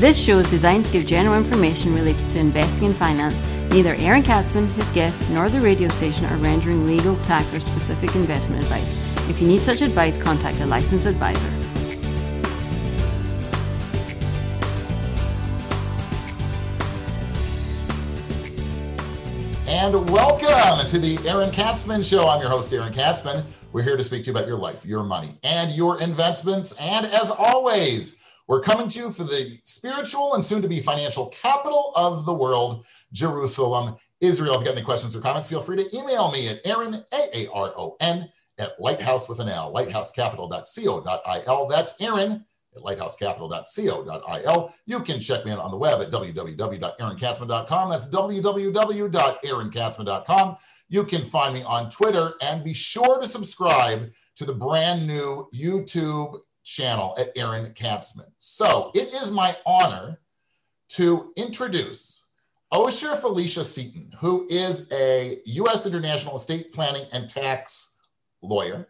This show is designed to give general information related to investing and finance. Neither Aaron Katsman, his guests, nor the radio station are rendering legal, tax, or specific investment advice. If you need such advice, contact a licensed advisor. And welcome to the Aaron Katsman Show. I'm your host, Aaron Katsman. We're here to speak to you about your life, your money, and your investments. And as always, we're coming to you for the spiritual and soon to be financial capital of the world, Jerusalem, Israel. If you got any questions or comments, feel free to email me at Aaron, A A R O N, at lighthouse with an L, lighthousecapital.co.il. That's Aaron at lighthousecapital.co.il. You can check me out on the web at www.aaronkatsman.com. That's www.aaronkatsman.com. You can find me on Twitter and be sure to subscribe to the brand new YouTube channel at Aaron Katsman. So it is my honor to introduce Osher Felicia Seaton, who is a U.S. international estate planning and tax lawyer.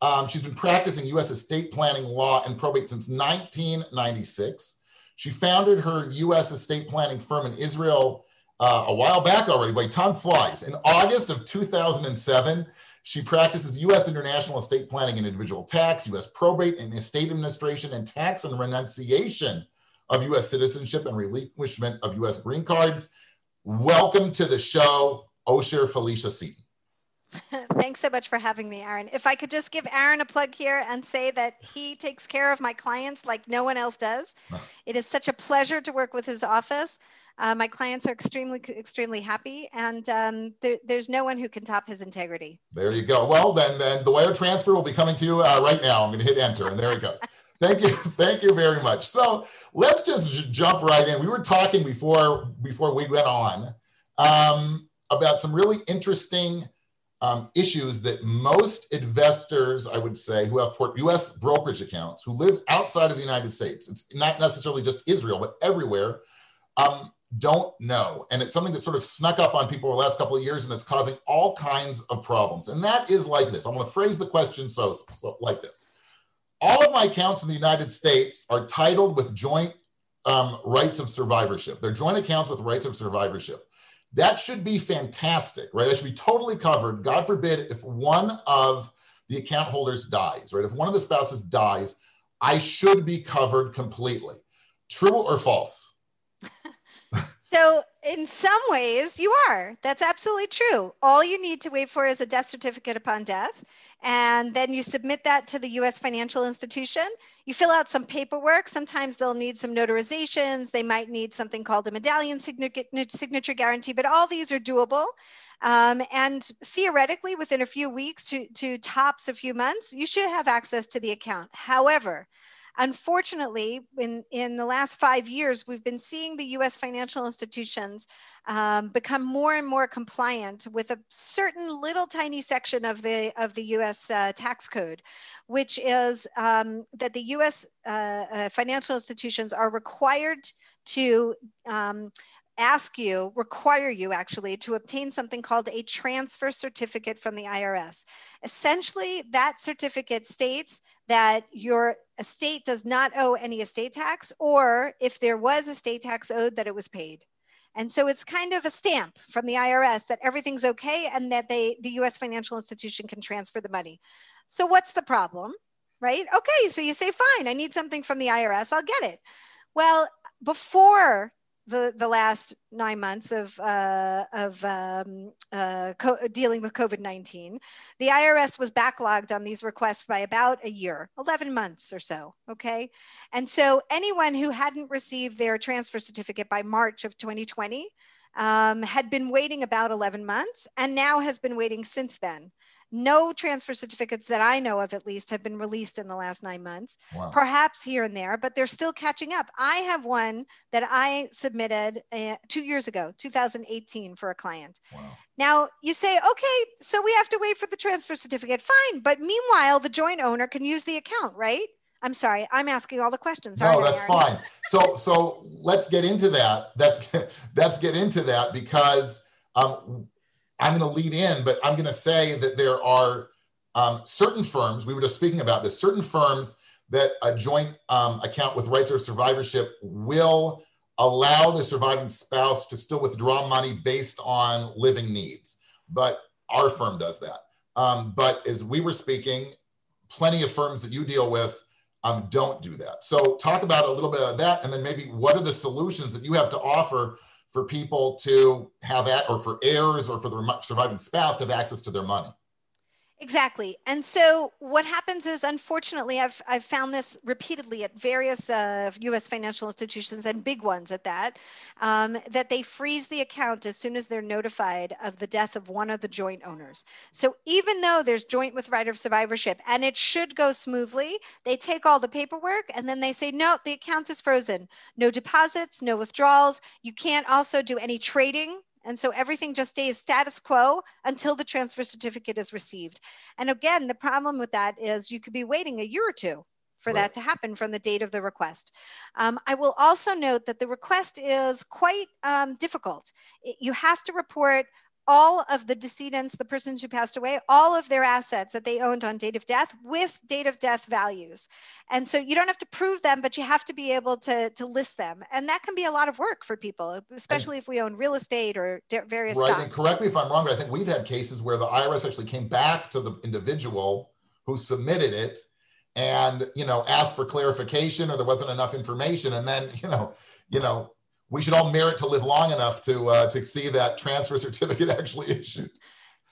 Um, she's been practicing U.S. estate planning law and probate since 1996. She founded her U.S. estate planning firm in Israel uh, a while back already, by time flies. In August of 2007, she practices U.S. international estate planning and individual tax, U.S. probate and estate administration, and tax and renunciation of U.S. citizenship and relinquishment of U.S. green cards. Welcome to the show, Osher Felicia Seaton. Thanks so much for having me, Aaron. If I could just give Aaron a plug here and say that he takes care of my clients like no one else does. It is such a pleasure to work with his office. Uh, my clients are extremely, extremely happy, and um, there, there's no one who can top his integrity. There you go. Well, then, then the wire transfer will be coming to you uh, right now. I'm going to hit enter, and there it goes. thank you, thank you very much. So let's just jump right in. We were talking before before we went on um, about some really interesting um, issues that most investors, I would say, who have U.S. brokerage accounts, who live outside of the United States, it's not necessarily just Israel, but everywhere. Um, don't know. And it's something that sort of snuck up on people the last couple of years and it's causing all kinds of problems. And that is like this. I'm going to phrase the question so, so like this. All of my accounts in the United States are titled with joint um, rights of survivorship. They're joint accounts with rights of survivorship. That should be fantastic, right? That should be totally covered. God forbid if one of the account holders dies, right? If one of the spouses dies, I should be covered completely. True or false? So, in some ways, you are. That's absolutely true. All you need to wait for is a death certificate upon death. And then you submit that to the US financial institution. You fill out some paperwork. Sometimes they'll need some notarizations. They might need something called a medallion signature guarantee, but all these are doable. Um, and theoretically, within a few weeks to, to tops a few months, you should have access to the account. However, Unfortunately, in, in the last five years, we've been seeing the US financial institutions um, become more and more compliant with a certain little tiny section of the, of the US uh, tax code, which is um, that the US uh, uh, financial institutions are required to um, ask you, require you actually to obtain something called a transfer certificate from the IRS. Essentially, that certificate states that your estate does not owe any estate tax, or if there was estate tax owed, that it was paid. And so it's kind of a stamp from the IRS that everything's okay and that they the US financial institution can transfer the money. So what's the problem? Right? Okay, so you say fine, I need something from the IRS, I'll get it. Well, before the, the last nine months of, uh, of um, uh, co- dealing with COVID 19, the IRS was backlogged on these requests by about a year, 11 months or so. Okay. And so anyone who hadn't received their transfer certificate by March of 2020 um, had been waiting about 11 months and now has been waiting since then. No transfer certificates that I know of, at least, have been released in the last nine months. Wow. Perhaps here and there, but they're still catching up. I have one that I submitted uh, two years ago, 2018, for a client. Wow. Now you say, okay, so we have to wait for the transfer certificate. Fine. But meanwhile, the joint owner can use the account, right? I'm sorry, I'm asking all the questions. No, that's fine. So, so let's get into that. That's let's get into that because um, I'm going to lead in, but I'm going to say that there are um, certain firms, we were just speaking about this, certain firms that a joint um, account with rights of survivorship will allow the surviving spouse to still withdraw money based on living needs. But our firm does that. Um, but as we were speaking, plenty of firms that you deal with um, don't do that. So talk about a little bit of that, and then maybe what are the solutions that you have to offer for people to have that, or for heirs, or for the surviving spouse to have access to their money. Exactly. And so what happens is, unfortunately, I've, I've found this repeatedly at various uh, US financial institutions and big ones at that, um, that they freeze the account as soon as they're notified of the death of one of the joint owners. So even though there's joint with right of survivorship and it should go smoothly, they take all the paperwork and then they say, no, the account is frozen. No deposits, no withdrawals. You can't also do any trading and so everything just stays status quo until the transfer certificate is received. And again, the problem with that is you could be waiting a year or two for right. that to happen from the date of the request. Um, I will also note that the request is quite um, difficult. It, you have to report all of the decedents, the persons who passed away, all of their assets that they owned on date of death with date of death values. And so you don't have to prove them, but you have to be able to, to list them. And that can be a lot of work for people, especially and, if we own real estate or various Right. Stocks. And correct me if I'm wrong, but I think we've had cases where the IRS actually came back to the individual who submitted it and, you know, asked for clarification or there wasn't enough information. And then, you know, you know, we should all merit to live long enough to uh, to see that transfer certificate actually issued.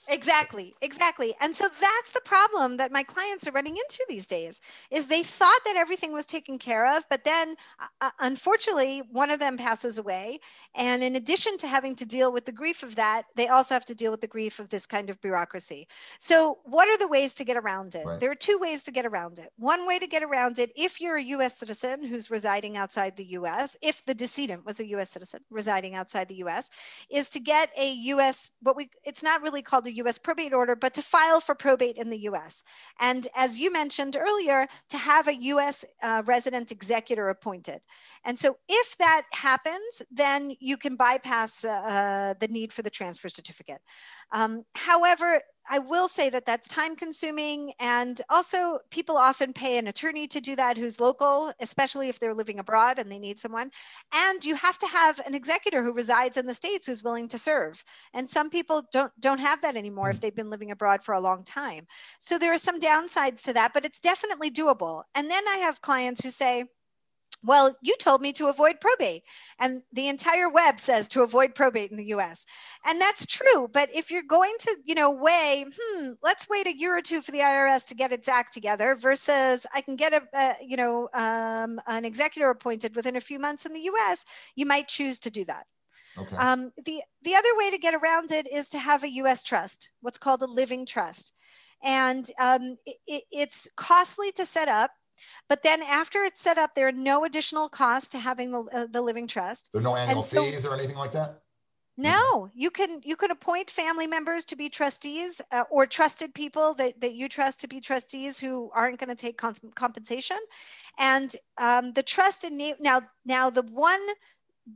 Exactly, exactly. And so that's the problem that my clients are running into these days is they thought that everything was taken care of, but then uh, uh, unfortunately one of them passes away and in addition to having to deal with the grief of that, they also have to deal with the grief of this kind of bureaucracy. So what are the ways to get around it? Right. There are two ways to get around it. One way to get around it if you're a US citizen who's residing outside the US, if the decedent was a US citizen residing outside the US, is to get a US what we it's not really called a US probate order, but to file for probate in the US. And as you mentioned earlier, to have a US uh, resident executor appointed. And so if that happens, then you can bypass uh, the need for the transfer certificate. Um, however, I will say that that's time consuming. And also, people often pay an attorney to do that who's local, especially if they're living abroad and they need someone. And you have to have an executor who resides in the States who's willing to serve. And some people don't, don't have that anymore if they've been living abroad for a long time. So there are some downsides to that, but it's definitely doable. And then I have clients who say, well, you told me to avoid probate. And the entire web says to avoid probate in the US. And that's true. But if you're going to, you know, weigh, hmm, let's wait a year or two for the IRS to get its act together versus I can get a, a you know, um, an executor appointed within a few months in the US, you might choose to do that. Okay. Um, the, the other way to get around it is to have a US trust, what's called a living trust. And um, it, it's costly to set up but then after it's set up, there are no additional costs to having the, uh, the living trust. There are no annual so, fees or anything like that? No, you can you can appoint family members to be trustees uh, or trusted people that, that you trust to be trustees who aren't going to take compensation, and um, the trust in now now the one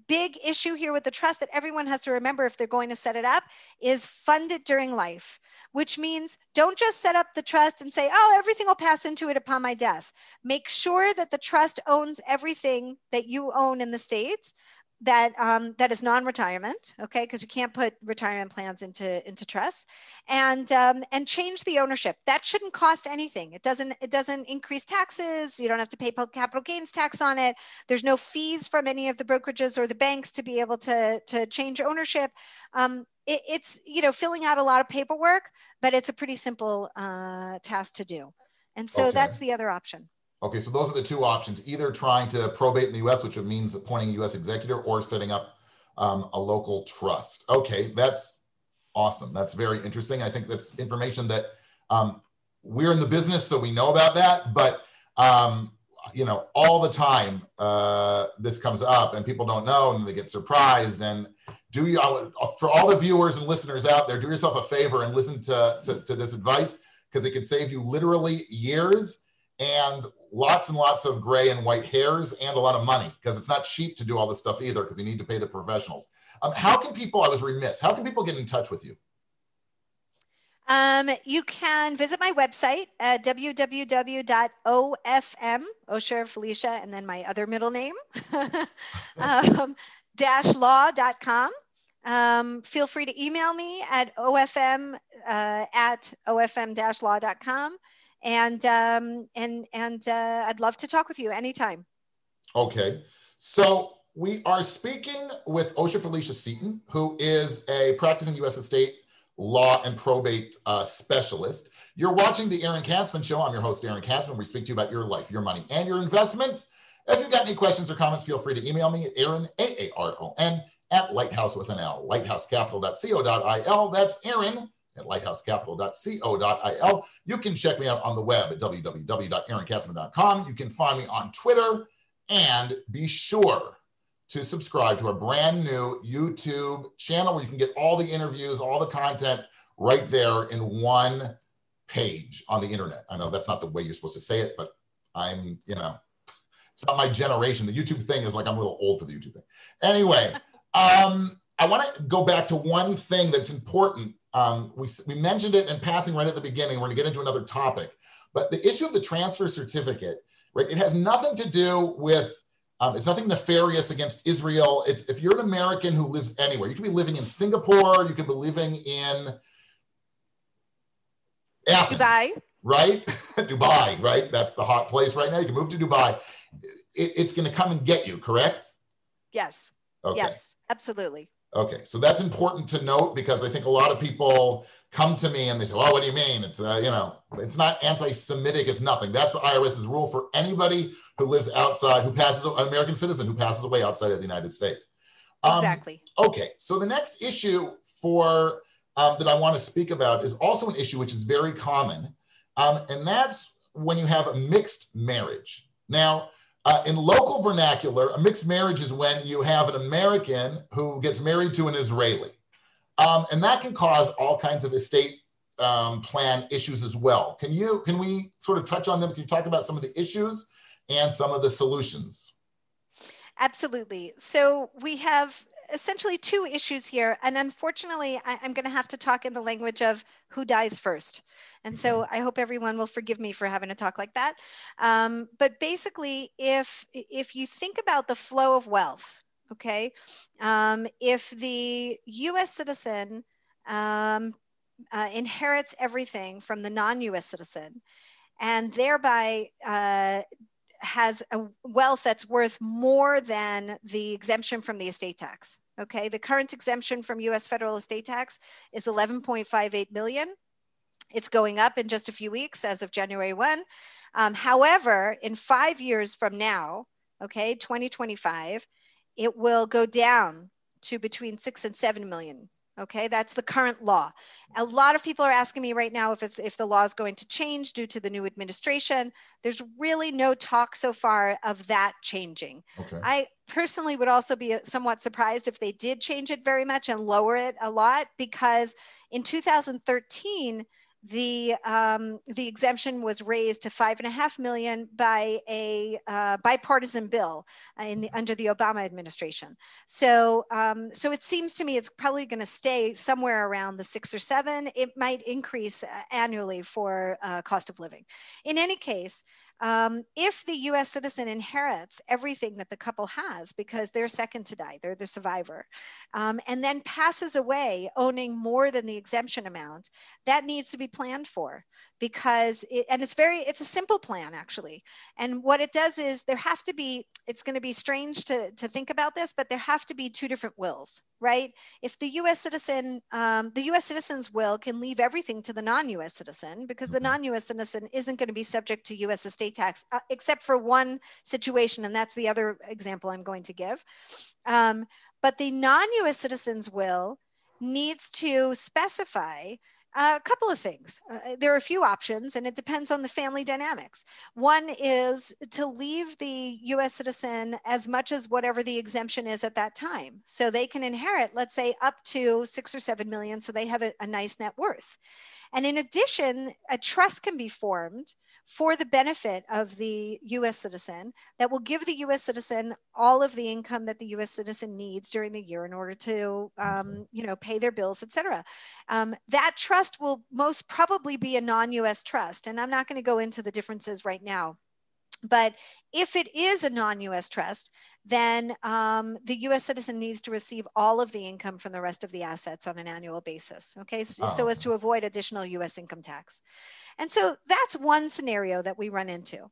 big issue here with the trust that everyone has to remember if they're going to set it up is fund it during life, which means don't just set up the trust and say, oh, everything will pass into it upon my death. Make sure that the trust owns everything that you own in the States that um, that is non-retirement, okay, because you can't put retirement plans into into trusts, and um, and change the ownership. That shouldn't cost anything. It doesn't it doesn't increase taxes. You don't have to pay capital gains tax on it. There's no fees from any of the brokerages or the banks to be able to to change ownership. Um, it, it's you know filling out a lot of paperwork, but it's a pretty simple uh, task to do, and so okay. that's the other option. Okay, so those are the two options: either trying to probate in the U.S., which means appointing a U.S. executor, or setting up um, a local trust. Okay, that's awesome. That's very interesting. I think that's information that um, we're in the business, so we know about that. But um, you know, all the time uh, this comes up, and people don't know, and they get surprised. And do you, for all the viewers and listeners out there, do yourself a favor and listen to, to, to this advice because it can save you literally years and lots and lots of gray and white hairs and a lot of money because it's not cheap to do all this stuff either because you need to pay the professionals. Um, how can people, I was remiss, how can people get in touch with you? Um, you can visit my website at www.ofm, Osher Felicia, and then my other middle name, um, dash law.com. Um, feel free to email me at ofm uh, at ofm-law.com. And, um, and, and uh, I'd love to talk with you anytime. Okay. So we are speaking with Osher Felicia Seaton, who is a practicing U.S. estate law and probate uh, specialist. You're watching the Aaron Katsman Show. I'm your host, Aaron Katsman. We speak to you about your life, your money, and your investments. If you've got any questions or comments, feel free to email me at Aaron, A-A-R-O-N, at lighthouse with an L, lighthousecapital.co.il. That's Aaron at lighthousecapital.co.il. You can check me out on the web at www.aaronkatsman.com. You can find me on Twitter and be sure to subscribe to our brand new YouTube channel where you can get all the interviews, all the content right there in one page on the internet. I know that's not the way you're supposed to say it, but I'm, you know, it's not my generation. The YouTube thing is like I'm a little old for the YouTube thing. Anyway, um, I want to go back to one thing that's important. Um, we, we mentioned it in passing right at the beginning. We're going to get into another topic, but the issue of the transfer certificate, right? It has nothing to do with um, it's nothing nefarious against Israel. It's if you're an American who lives anywhere, you could be living in Singapore, you could be living in Athens, Dubai, right? Dubai, right? That's the hot place right now. You can move to Dubai. It, it's going to come and get you, correct? Yes. Okay. Yes, absolutely. Okay, so that's important to note because I think a lot of people come to me and they say, "Well, what do you mean? It's uh, you know, it's not anti-Semitic. It's nothing." That's the IRS's rule for anybody who lives outside, who passes an American citizen who passes away outside of the United States. Um, exactly. Okay, so the next issue for um, that I want to speak about is also an issue which is very common, um, and that's when you have a mixed marriage. Now uh, in local vernacular, a mixed marriage is when you have an American who gets married to an Israeli. Um, and that can cause all kinds of estate um, plan issues as well. Can you can we sort of touch on them? Can you talk about some of the issues and some of the solutions? Absolutely. So we have essentially two issues here. And unfortunately, I, am going to have to talk in the language of who dies first. And so mm-hmm. I hope everyone will forgive me for having to talk like that. Um, but basically, if if you think about the flow of wealth, okay, um, if the U.S. citizen um, uh, inherits everything from the non-U.S. citizen, and thereby uh, has a wealth that's worth more than the exemption from the estate tax. Okay, the current exemption from US federal estate tax is 11.58 million. It's going up in just a few weeks as of January 1. Um, however, in five years from now, okay, 2025, it will go down to between six and seven million Okay, that's the current law. A lot of people are asking me right now if it's if the law is going to change due to the new administration. There's really no talk so far of that changing. Okay. I personally would also be somewhat surprised if they did change it very much and lower it a lot because in 2013 the um, the exemption was raised to five and a half million by a uh, bipartisan bill in the, under the Obama administration. So um, so it seems to me it's probably going to stay somewhere around the six or seven. It might increase uh, annually for uh, cost of living. In any case, um, if the US citizen inherits everything that the couple has because they're second to die, they're the survivor, um, and then passes away owning more than the exemption amount, that needs to be planned for because it, and it's very it's a simple plan actually. And what it does is there have to be it's going to be strange to, to think about this but there have to be two different wills right if the us citizen um, the us citizen's will can leave everything to the non-us citizen because the mm-hmm. non-us citizen isn't going to be subject to us estate tax uh, except for one situation and that's the other example i'm going to give um, but the non-us citizen's will needs to specify a couple of things. Uh, there are a few options, and it depends on the family dynamics. One is to leave the US citizen as much as whatever the exemption is at that time. So they can inherit, let's say, up to six or seven million, so they have a, a nice net worth. And in addition, a trust can be formed for the benefit of the US citizen that will give the US citizen all of the income that the US citizen needs during the year in order to um, you know pay their bills etc um, that trust will most probably be a non-US trust and I'm not going to go into the differences right now but if it is a non US trust, then um, the US citizen needs to receive all of the income from the rest of the assets on an annual basis, okay? So, oh. so, as to avoid additional US income tax. And so that's one scenario that we run into.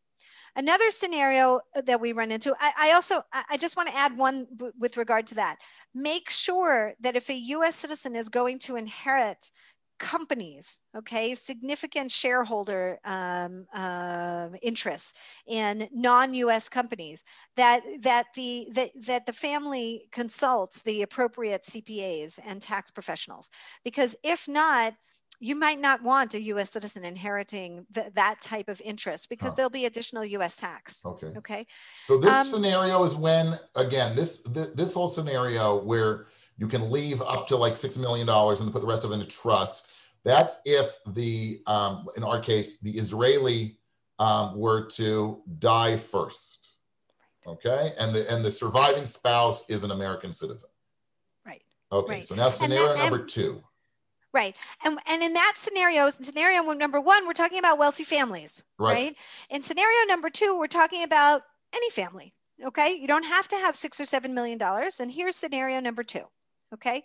Another scenario that we run into, I, I also, I just want to add one with regard to that. Make sure that if a US citizen is going to inherit companies, okay, significant shareholder um, uh, interests in non-U.S. companies, that that the that, that the family consults the appropriate CPAs and tax professionals, because if not, you might not want a U.S. citizen inheriting th- that type of interest because there'll be additional U.S. tax. Okay. Okay. So this um, scenario is when, again, this th- this whole scenario where you can leave up to like six million dollars and put the rest of it into trust. That's if the, um, in our case, the Israeli um, were to die first. Okay, and the and the surviving spouse is an American citizen. Right. Okay. Right. So now scenario that, number two. Right. And, and in that scenario, scenario number one, we're talking about wealthy families, right. right? In scenario number two, we're talking about any family. Okay. You don't have to have six or seven million dollars. And here's scenario number two. Okay.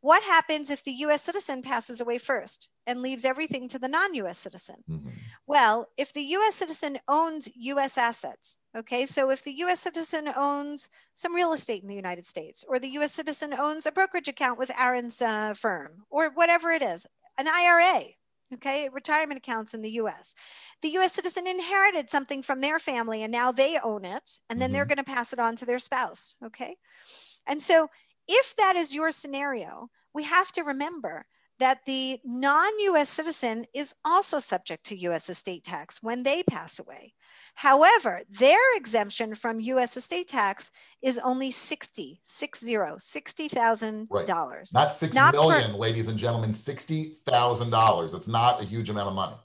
What happens if the US citizen passes away first and leaves everything to the non US citizen? Mm-hmm. Well, if the US citizen owns US assets, okay, so if the US citizen owns some real estate in the United States, or the US citizen owns a brokerage account with Aaron's uh, firm, or whatever it is, an IRA, okay, retirement accounts in the US. The US citizen inherited something from their family and now they own it, and then mm-hmm. they're going to pass it on to their spouse, okay? And so if that is your scenario, we have to remember that the non US citizen is also subject to US estate tax when they pass away. However, their exemption from US estate tax is only 60, six zero, $60,000. Right. Not six not million, per, ladies and gentlemen, $60,000. It's not a huge amount of money.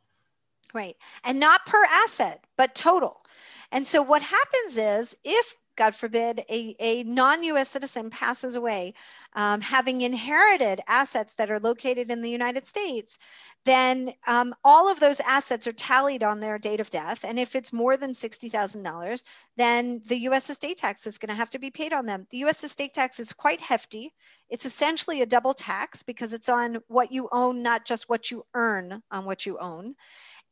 Right. And not per asset, but total. And so what happens is if God forbid, a, a non US citizen passes away, um, having inherited assets that are located in the United States, then um, all of those assets are tallied on their date of death. And if it's more than $60,000, then the US estate tax is going to have to be paid on them. The US estate tax is quite hefty. It's essentially a double tax because it's on what you own, not just what you earn on what you own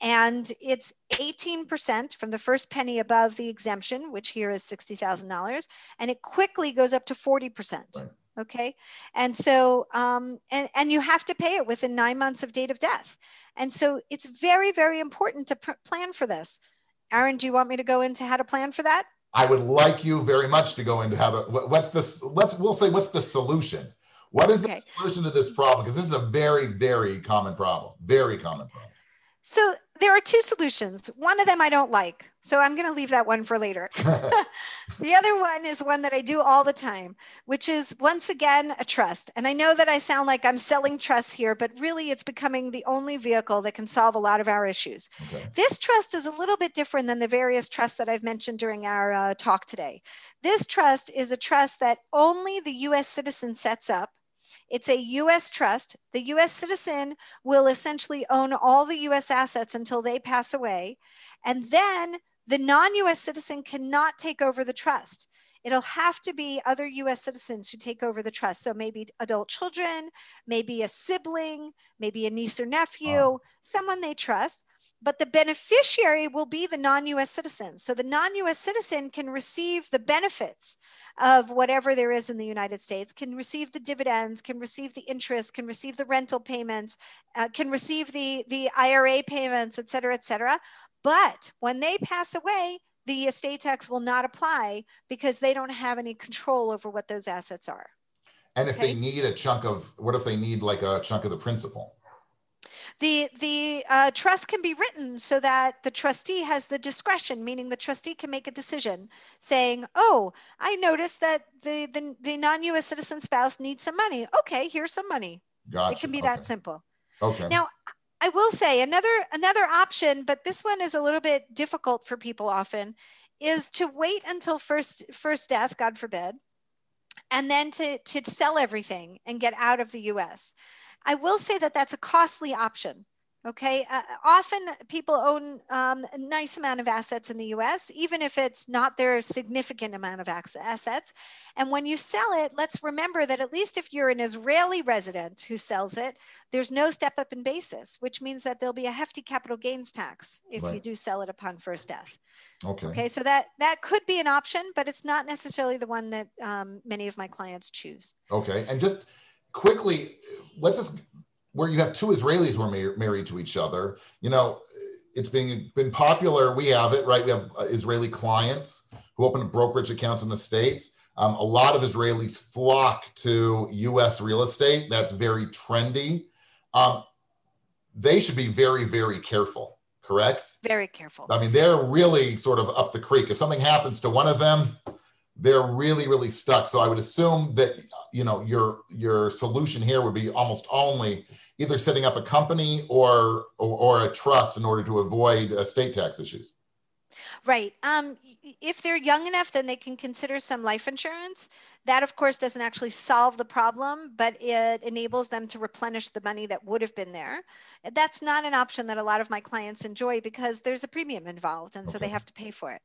and it's 18% from the first penny above the exemption, which here is $60,000, and it quickly goes up to 40%. Right. Okay. And so, um, and, and you have to pay it within nine months of date of death. And so it's very, very important to pr- plan for this. Aaron, do you want me to go into how to plan for that? I would like you very much to go into how to, what's this, let's, we'll say, what's the solution? What is okay. the solution to this problem? Because this is a very, very common problem, very common problem. So there are two solutions. One of them I don't like. So I'm going to leave that one for later. the other one is one that I do all the time, which is once again a trust. And I know that I sound like I'm selling trusts here, but really it's becoming the only vehicle that can solve a lot of our issues. Okay. This trust is a little bit different than the various trusts that I've mentioned during our uh, talk today. This trust is a trust that only the US citizen sets up it's a US trust. The US citizen will essentially own all the US assets until they pass away. And then the non US citizen cannot take over the trust. It'll have to be other US citizens who take over the trust. So maybe adult children, maybe a sibling, maybe a niece or nephew, someone they trust but the beneficiary will be the non-US citizen. So the non-US citizen can receive the benefits of whatever there is in the United States, can receive the dividends, can receive the interest, can receive the rental payments, uh, can receive the, the IRA payments, et cetera, et cetera. But when they pass away, the estate tax will not apply because they don't have any control over what those assets are. And if okay? they need a chunk of, what if they need like a chunk of the principal? The, the uh, trust can be written so that the trustee has the discretion, meaning the trustee can make a decision saying, oh, I noticed that the, the, the non-US citizen spouse needs some money. Okay, here's some money. Gotcha. It can be okay. that simple. Okay. Now, I will say another another option, but this one is a little bit difficult for people often, is to wait until first first death, God forbid, and then to to sell everything and get out of the U.S. I will say that that's a costly option. Okay, uh, often people own um, a nice amount of assets in the US, even if it's not their significant amount of assets. And when you sell it, let's remember that at least if you're an Israeli resident who sells it, there's no step up in basis, which means that there'll be a hefty capital gains tax if right. you do sell it upon first death. Okay. Okay, so that that could be an option, but it's not necessarily the one that um, many of my clients choose. Okay, and just quickly, let's just where you have two Israelis who are mar- married to each other. You know, it's been been popular. We have it right. We have uh, Israeli clients who open brokerage accounts in the states. Um, a lot of Israelis flock to U.S. real estate. That's very trendy. Um, they should be very, very careful. Correct. Very careful. I mean, they're really sort of up the creek. If something happens to one of them, they're really, really stuck. So I would assume that you know your your solution here would be almost only either setting up a company or, or, or a trust in order to avoid estate tax issues. Right. Um, if they're young enough, then they can consider some life insurance. That, of course, doesn't actually solve the problem, but it enables them to replenish the money that would have been there. That's not an option that a lot of my clients enjoy because there's a premium involved, and okay. so they have to pay for it.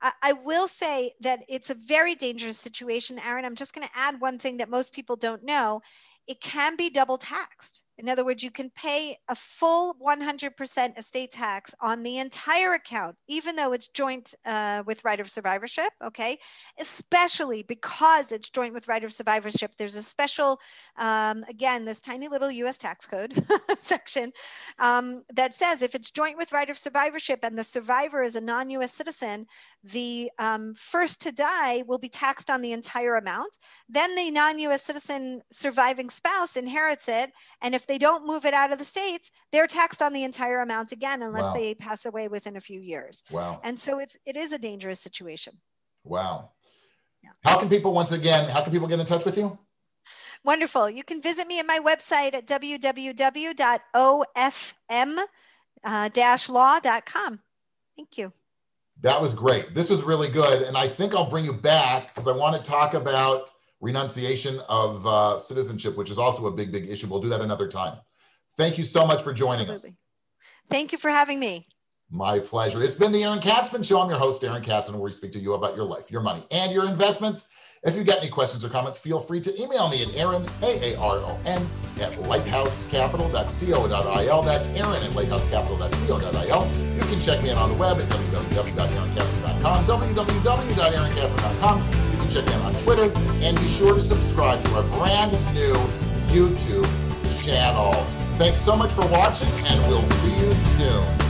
I, I will say that it's a very dangerous situation, Aaron. I'm just going to add one thing that most people don't know it can be double taxed. In other words, you can pay a full 100% estate tax on the entire account, even though it's joint uh, with right of survivorship. Okay. Especially because it's joint with right of survivorship. There's a special, um, again, this tiny little US tax code section um, that says if it's joint with right of survivorship and the survivor is a non US citizen, the um, first to die will be taxed on the entire amount. Then the non US citizen surviving spouse inherits it. And if they don't move it out of the states, they're taxed on the entire amount again unless wow. they pass away within a few years. Wow. And so it's it is a dangerous situation. Wow. Yeah. How can people once again, how can people get in touch with you? Wonderful. You can visit me at my website at www.ofm-law.com. Uh, Thank you. That was great. This was really good. And I think I'll bring you back because I want to talk about renunciation of uh, citizenship, which is also a big, big issue. We'll do that another time. Thank you so much for joining Absolutely. us. Thank you for having me. My pleasure. It's been the Aaron Katsman Show. I'm your host, Aaron Katsman, where we speak to you about your life, your money, and your investments. If you've got any questions or comments, feel free to email me at Aaron, A-A-R-O-N, at lighthousecapital.co.il. That's Aaron at lighthousecapital.co.il. You can check me out on the web at www.aaronkatsman.com, www.aaronkatsman.com check out on Twitter, and be sure to subscribe to our brand new YouTube channel. Thanks so much for watching, and we'll see you soon.